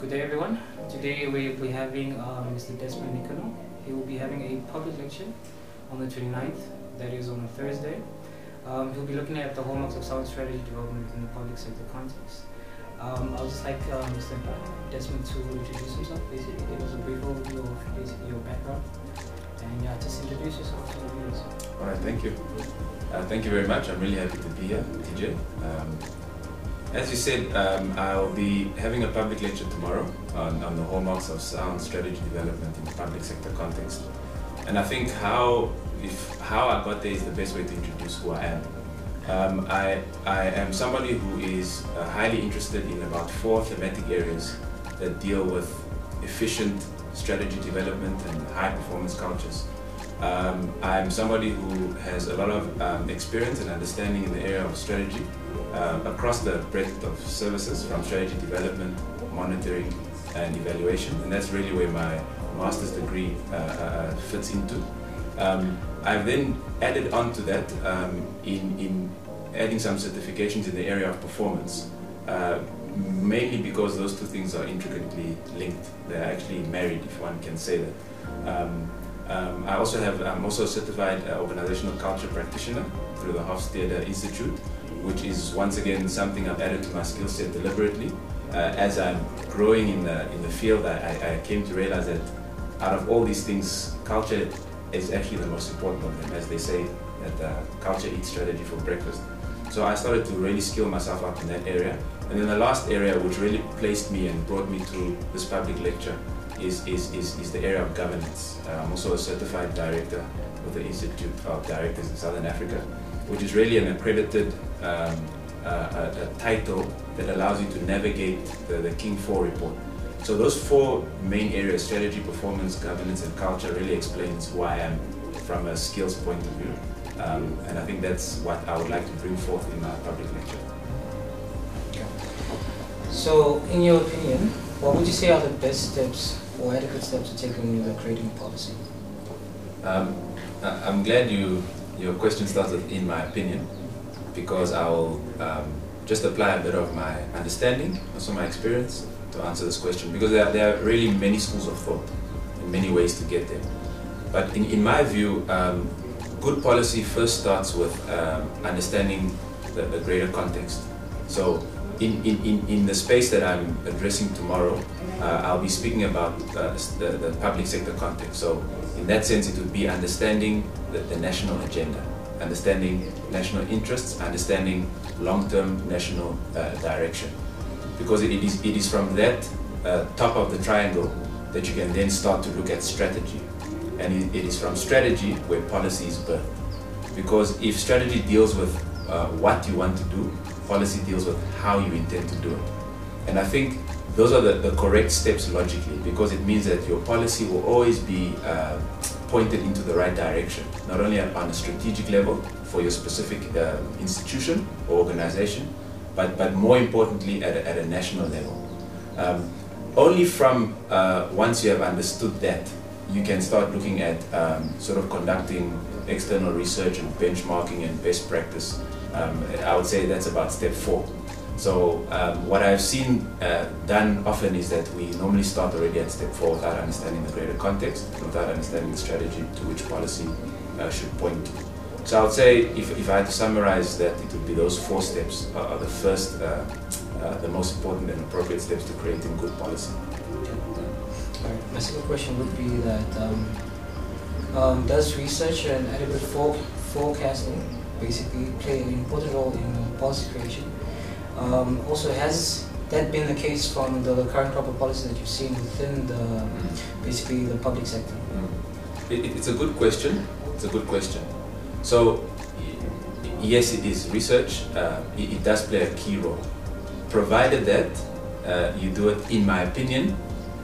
Good day, everyone. Today we will be having uh, Mr. Desmond Nikanor. He will be having a public lecture on the 29th, that is on a Thursday. Um, he'll be looking at the hallmarks of sound strategy development within the public sector context. Um, I would just like uh, Mr. Desmond to introduce himself, basically give us a brief overview of basically your background, and yeah, just introduce yourself to the viewers. All right, thank you. Uh, thank you very much. I'm really happy to be here, TJ. As you said, um, I'll be having a public lecture tomorrow on, on the hallmarks of sound strategy development in the public sector context. And I think how, if, how I got there is the best way to introduce who I am. Um, I, I am somebody who is uh, highly interested in about four thematic areas that deal with efficient strategy development and high performance cultures. Um, I'm somebody who has a lot of um, experience and understanding in the area of strategy uh, across the breadth of services from strategy development, monitoring, and evaluation, and that's really where my master's degree uh, uh, fits into. Um, I've then added on to that um, in, in adding some certifications in the area of performance, uh, mainly because those two things are intricately linked. They're actually married, if one can say that. Um, I also have, I'm also a certified uh, organizational culture practitioner through the Hofstede Institute, which is once again something I've added to my skill set deliberately. Uh, as I'm growing in the, in the field, I, I came to realize that out of all these things, culture is actually the most important of them. As they say, that uh, culture eats strategy for breakfast. So I started to really skill myself up in that area. And then the last area which really placed me and brought me to this public lecture is, is, is, is the area of governance. Uh, I'm also a certified director with the Institute of Directors in Southern Africa, which is really an accredited um, uh, a, a, title that allows you to navigate the, the King 4 report. So those four main areas, strategy, performance, governance, and culture really explains who I am from a skills point of view. Um, and I think that's what I would like to bring forth in my public lecture. So, in your opinion, what would you say are the best steps or adequate steps to take when you are creating a policy? Um, I'm glad you your question starts with "in my opinion," because I will um, just apply a bit of my understanding, also my experience, to answer this question. Because there are, there are really many schools of thought, and many ways to get there. But in, in my view, um, good policy first starts with um, understanding the, the, greater context. So in, in, in the space that I'm addressing tomorrow, uh, I'll be speaking about uh, the, the public sector context. So in that sense, it would be understanding the, the national agenda, understanding national interests, understanding long-term national uh, direction. Because it is, it is from that uh, top of the triangle that you can then start to look at strategy. And it, it is from strategy where policy is birthed. Because if strategy deals with uh, what you want to do, policy deals with how you intend to do it. And I think those are the, the correct steps logically because it means that your policy will always be uh, pointed into the right direction, not only on a strategic level for your specific uh, institution or organization, but, but more importantly at a, at a national level. Um, only from uh, once you have understood that, you can start looking at um, sort of conducting external research and benchmarking and best practice um, I would say that's about step four. So um, what I've seen uh, done often is that we normally start already at step four without understanding the greater context, without understanding the strategy to which policy uh, should point to. So I would say if, if I had to summarize that, it would be those four steps are, are the first, uh, uh the most important and appropriate steps to creating good policy. Right. My second question would be that um, um, does research and adequate for forecasting basically play an important role in policy creation. Um, also, has that been the case from the current of policy that you've seen within the basically the public sector? Mm. It, it's a good question. It's a good question. So, yes, it is research. Uh, it, it, does play a key role, provided that uh, you do it, in my opinion,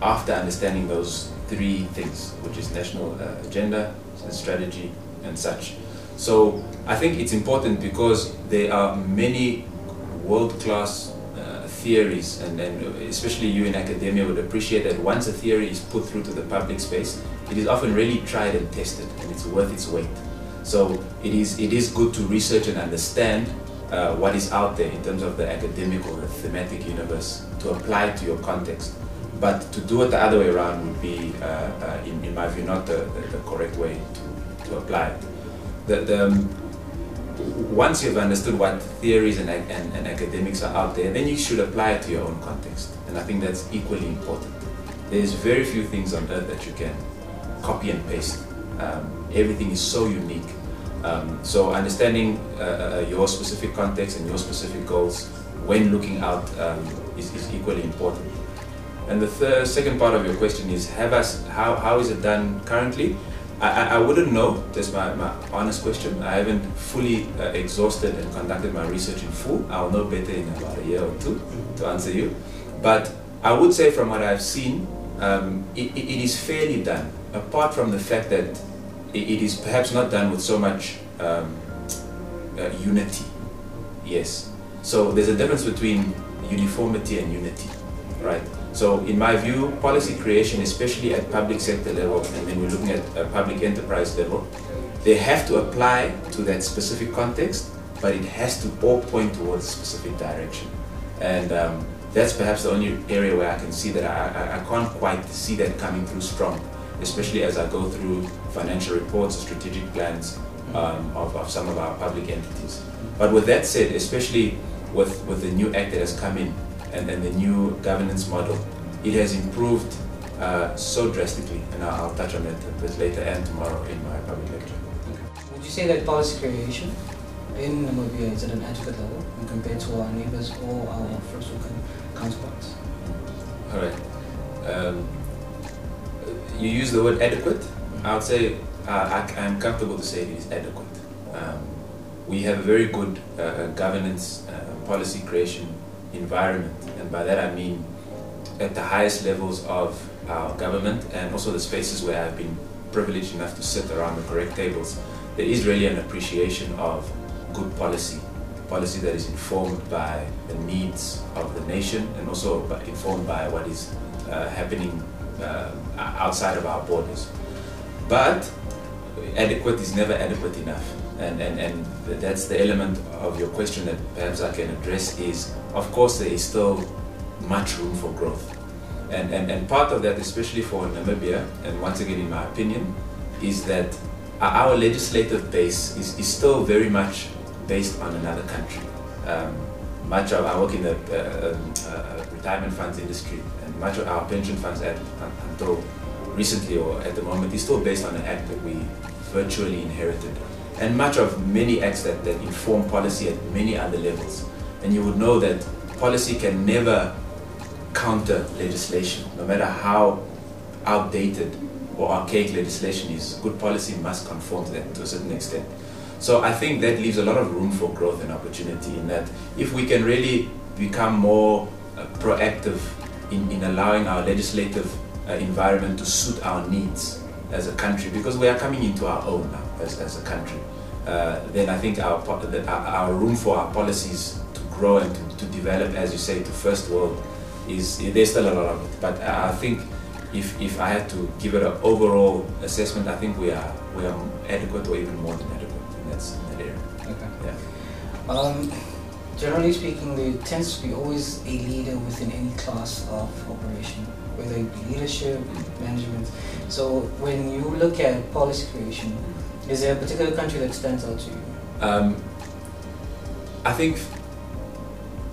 after understanding those three things, which is national uh, agenda, strategy, and such. So I think it's important because there are many world-class uh, theories and, and especially you in academia would appreciate that once a theory is put through to the public space, it is often really tried and tested and it's worth its weight. So it is, it is good to research and understand uh, what is out there in terms of the academic or the thematic universe to apply to your context. but to do it the other way around would be, uh, uh, in, in, my view, not the, the, the, correct way to, to apply it. The, the, um, once you've understood what theories and, and, and, academics are out there, then you should apply it to your own context. And I think that's equally important. There's very few things on earth that you can copy and paste. Um, everything is so unique. Um, so understanding uh, uh, your specific context and your specific goals when looking out um, is, is, equally important. And the third, second part of your question is, have us, how, how is it done currently? I, I wouldn't know, that's my, my honest question. I haven't fully uh, exhausted and conducted my research in full. I'll know better in about a year or two to answer you. But I would say from what I've seen, um, it, it is fairly done, apart from the fact that it, it is perhaps not done with so much um, uh, unity. Yes. So there's a difference between uniformity and unity, right? So in my view, policy creation, especially at public sector level, and then we're looking at a public enterprise level, they have to apply to that specific context, but it has to all point towards a specific direction. And um, that's perhaps the only area where I can see that I, I, I can't quite see that coming through strong, especially as I go through financial reports or strategic plans um, of, of some of our public entities. But with that said, especially with, with the new act that has come in, and, and the new governance model, it has improved uh, so drastically, and I'll, I'll, touch on it a bit later and tomorrow in my public lecture. Would you say that policy creation in Namibia is at an adequate level when compared to our neighbors or our first world counterparts? All right. Um, you use the word adequate. I would say uh, I, am comfortable to say it is adequate. Um, we have a very good uh, governance uh, policy creation environment. And by that I mean at the highest levels of our government and also the spaces where I've been privileged enough to sit around the correct tables, there is really an appreciation of good policy, policy that is informed by the needs of the nation and also informed by what is uh, happening uh, outside of our borders. But adequate is never adequate enough. And, and, and that's the element of your question that perhaps I can address is, of course, there is still much room for growth. And, and, and part of that, especially for Namibia, and once again in my opinion, is that our legislative base is, is still very much based on another country. Um, much of I work in the uh, um, uh, retirement funds industry, and much of our pension funds at, until recently or at the moment is still based on an act that we virtually inherited and much of many acts that, that inform policy at many other levels. And you would know that policy can never counter legislation, no matter how outdated or archaic legislation is. Good policy must conform to that to a certain extent. So I think that leaves a lot of room for growth and opportunity in that if we can really become more uh, proactive in, in allowing our legislative uh, environment to suit our needs as a country, because we are coming into our own now as, as a country, uh, then I think our, our room for our policies to grow and to, to develop, as you say, to first world, is there's still a lot of it. But I think if, if I had to give it an overall assessment, I think we are we are adequate or even more than adequate in that, in that area. Okay. Yeah. Um, generally speaking, there tends to be always a leader within any class of operation, whether it be leadership, management. So when you look at policy creation, is there a particular country that stands out to you? Um, I think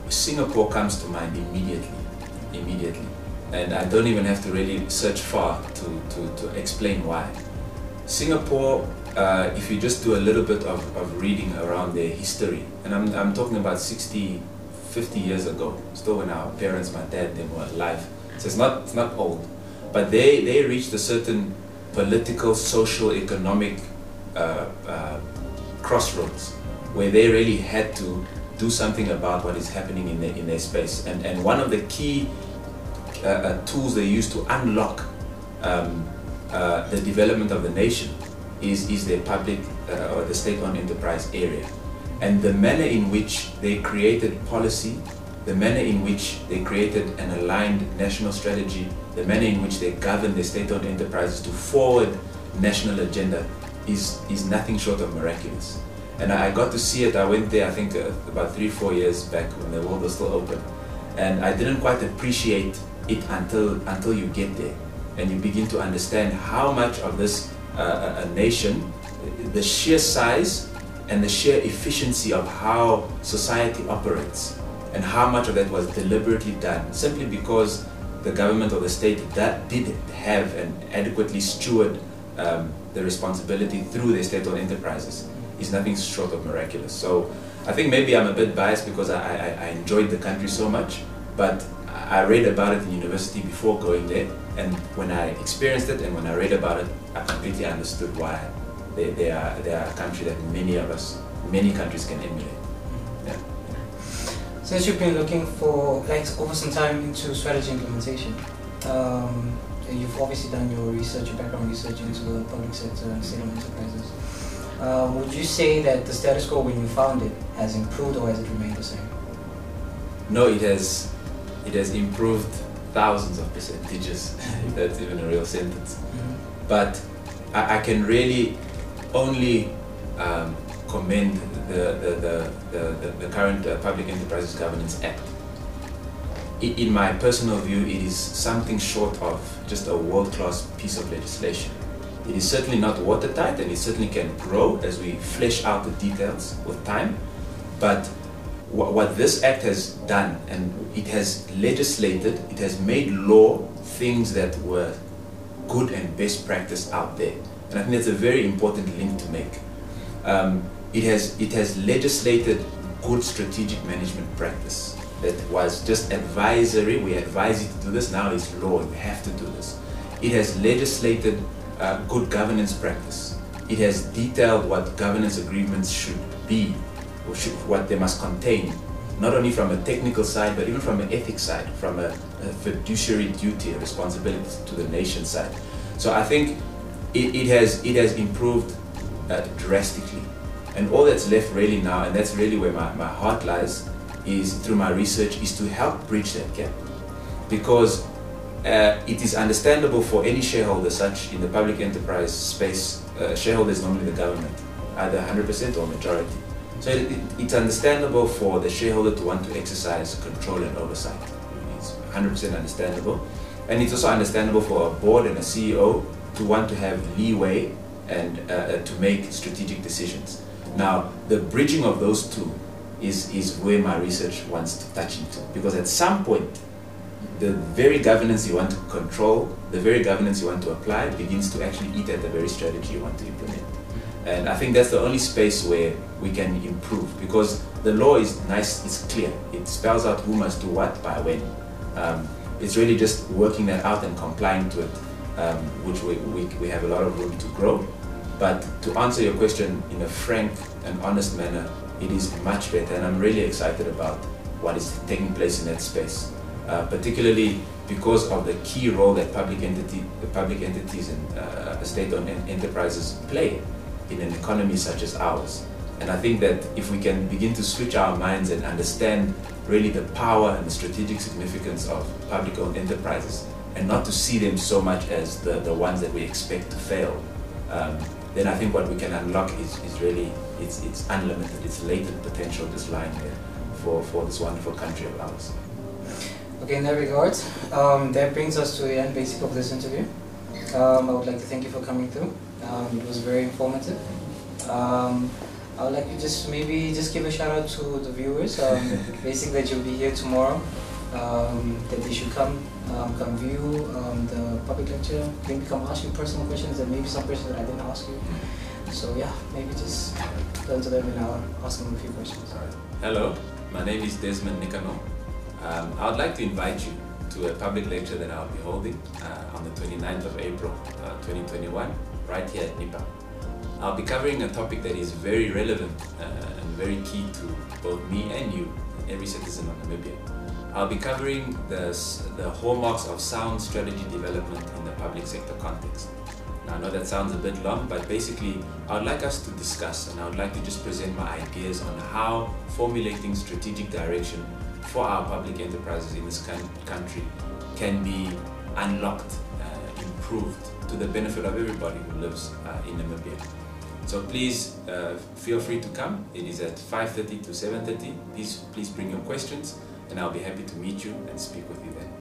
Singapore comes to mind immediately. Immediately. And I don't even have to really search far to, to, to explain why. Singapore, uh, if you just do a little bit of, of reading around their history, and I'm, I'm talking about 60, 50 years ago, still when our parents, my dad, they were alive. So it's not, it's not old. But they, they reached a certain political, social, economic crossroads where they really had to do something about what is happening in their, in their space. And, and one of the key uh, uh tools they use to unlock um, uh, the development of the nation is, is their public uh, or the state-owned enterprise area. And the manner in which they created policy, the manner in which they created an aligned national strategy, the manner in which they govern the state-owned enterprises to forward national agenda is, is nothing short of miraculous. And I got to see it. I went there, I think, uh, about three, four years back when the world was still open. And I didn't quite appreciate it until, until you get there and you begin to understand how much of this uh, a nation, the sheer size and the sheer efficiency of how society operates and how much of that was deliberately done simply because the government or the state that did have and adequately steward um, the responsibility through their state-owned enterprises is nothing short of miraculous. So I think maybe I'm a bit biased because I, I, I enjoyed the country so much, but I read about it in university before going there, and when I experienced it and when I read about it, I completely understood why they, they, are, they are a country that many of us, many countries can emulate. Since you've been looking for, like, over some time into strategy implementation, um, you've obviously done your research, your background research into the public sector and state-owned enterprises. Uh, would you say that the status quo when you found it has improved or has it remained the same? No, it has. It has improved thousands of percentages, if that's even a real sentence. Mm-hmm. But I, I, can really only um, commend the, the, the, the, the current uh, Public Enterprises Governance Act. In my personal view, it is something short of just a world-class piece of legislation. It is certainly not watertight and it certainly can grow as we flesh out the details with time. But what this act has done, and it has legislated, it has made law things that were good and best practice out there. And I think that's a very important link to make. Um, it, has, it has legislated good strategic management practice that was just advisory. We advise you to do this, now it's law, you have to do this. It has legislated uh, good governance practice. It has detailed what governance agreements should be, or should, what they must contain, not only from a technical side, but even from an ethics side, from a, a fiduciary duty, a responsibility to the nation side. So I think it, it has it has improved uh, drastically, and all that's left really now, and that's really where my, my heart lies, is through my research, is to help bridge that gap, because uh, it is understandable for any shareholder, such in the public enterprise space, uh, shareholder is normally the government, either 100% or majority. So it, it, it's understandable for the shareholder to want to exercise control and oversight. It's 100% understandable. And it's also understandable for a board and a CEO to want to have leeway and uh, uh, to make strategic decisions. Now, the bridging of those two is, is where my research wants to touch into. Because at some point, the very governance you want to control, the very governance you want to apply begins to actually eat at the very strategy you want to implement. And I think that's the only space where we can improve because the law is nice, it's clear. It spells out who must do what by when. Um, it's really just working that out and complying to it, um, which we, we, we have a lot of room to grow. But to answer your question in a frank and honest manner, it is much better, and I'm really excited about what is taking place in that space. Uh, particularly because of the key role that public entity, the public entities and uh, state-owned enterprises play in an economy such as ours. And I think that if we can begin to switch our minds and understand really the power and the strategic significance of public-owned enterprises, and not to see them so much as the, the ones that we expect to fail, um, then I think what we can unlock is, is really, it's, it's unlimited, it's latent potential just lying there for, for this wonderful country of ours. Okay, in that regard, um, that brings us to the end basically of this interview. Um, I would like to thank you for coming through. Um, it was very informative. Um, I would like to just maybe just give a shout out to the viewers. Um, basically, that you'll be here tomorrow. Um, that they should come, come view the public lecture. Maybe come ask you personal questions and maybe some questions that I didn't ask you. So yeah, maybe just turn to them and I'll ask them a few questions. Hello, my name is Desmond Nikanor. Um, I would like to invite you to a public lecture that I'll be holding uh, on the 29th of April uh, 2021 right here at NIPA. I'll be covering a topic that is very relevant uh, and very key to both me and you, every citizen of Namibia. I'll be covering the, the hallmarks of sound strategy development in the public sector context. Now, I know that sounds a bit long, but basically, I would like us to discuss and I would like to just present my ideas on how formulating strategic direction for our public enterprises in this country can be unlocked, uh, improved to the benefit of everybody who lives uh, in Namibia. So please uh, feel free to come. It is at 5.30 to 7.30. Please, please bring your questions and I'll be happy to meet you and speak with you then.